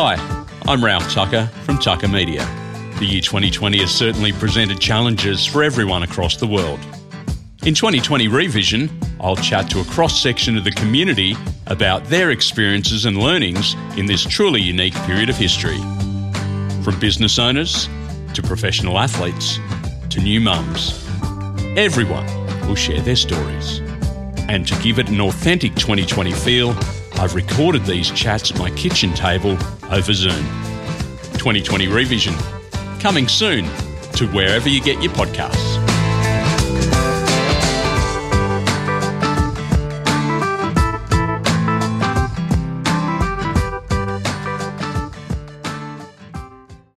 Hi, I'm Ralph Tucker from Tucker Media. The year 2020 has certainly presented challenges for everyone across the world. In 2020 Revision, I'll chat to a cross section of the community about their experiences and learnings in this truly unique period of history. From business owners to professional athletes to new mums, everyone will share their stories. And to give it an authentic 2020 feel, I've recorded these chats at my kitchen table over Zoom. 2020 Revision, coming soon to wherever you get your podcasts.